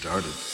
started.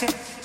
Gracias.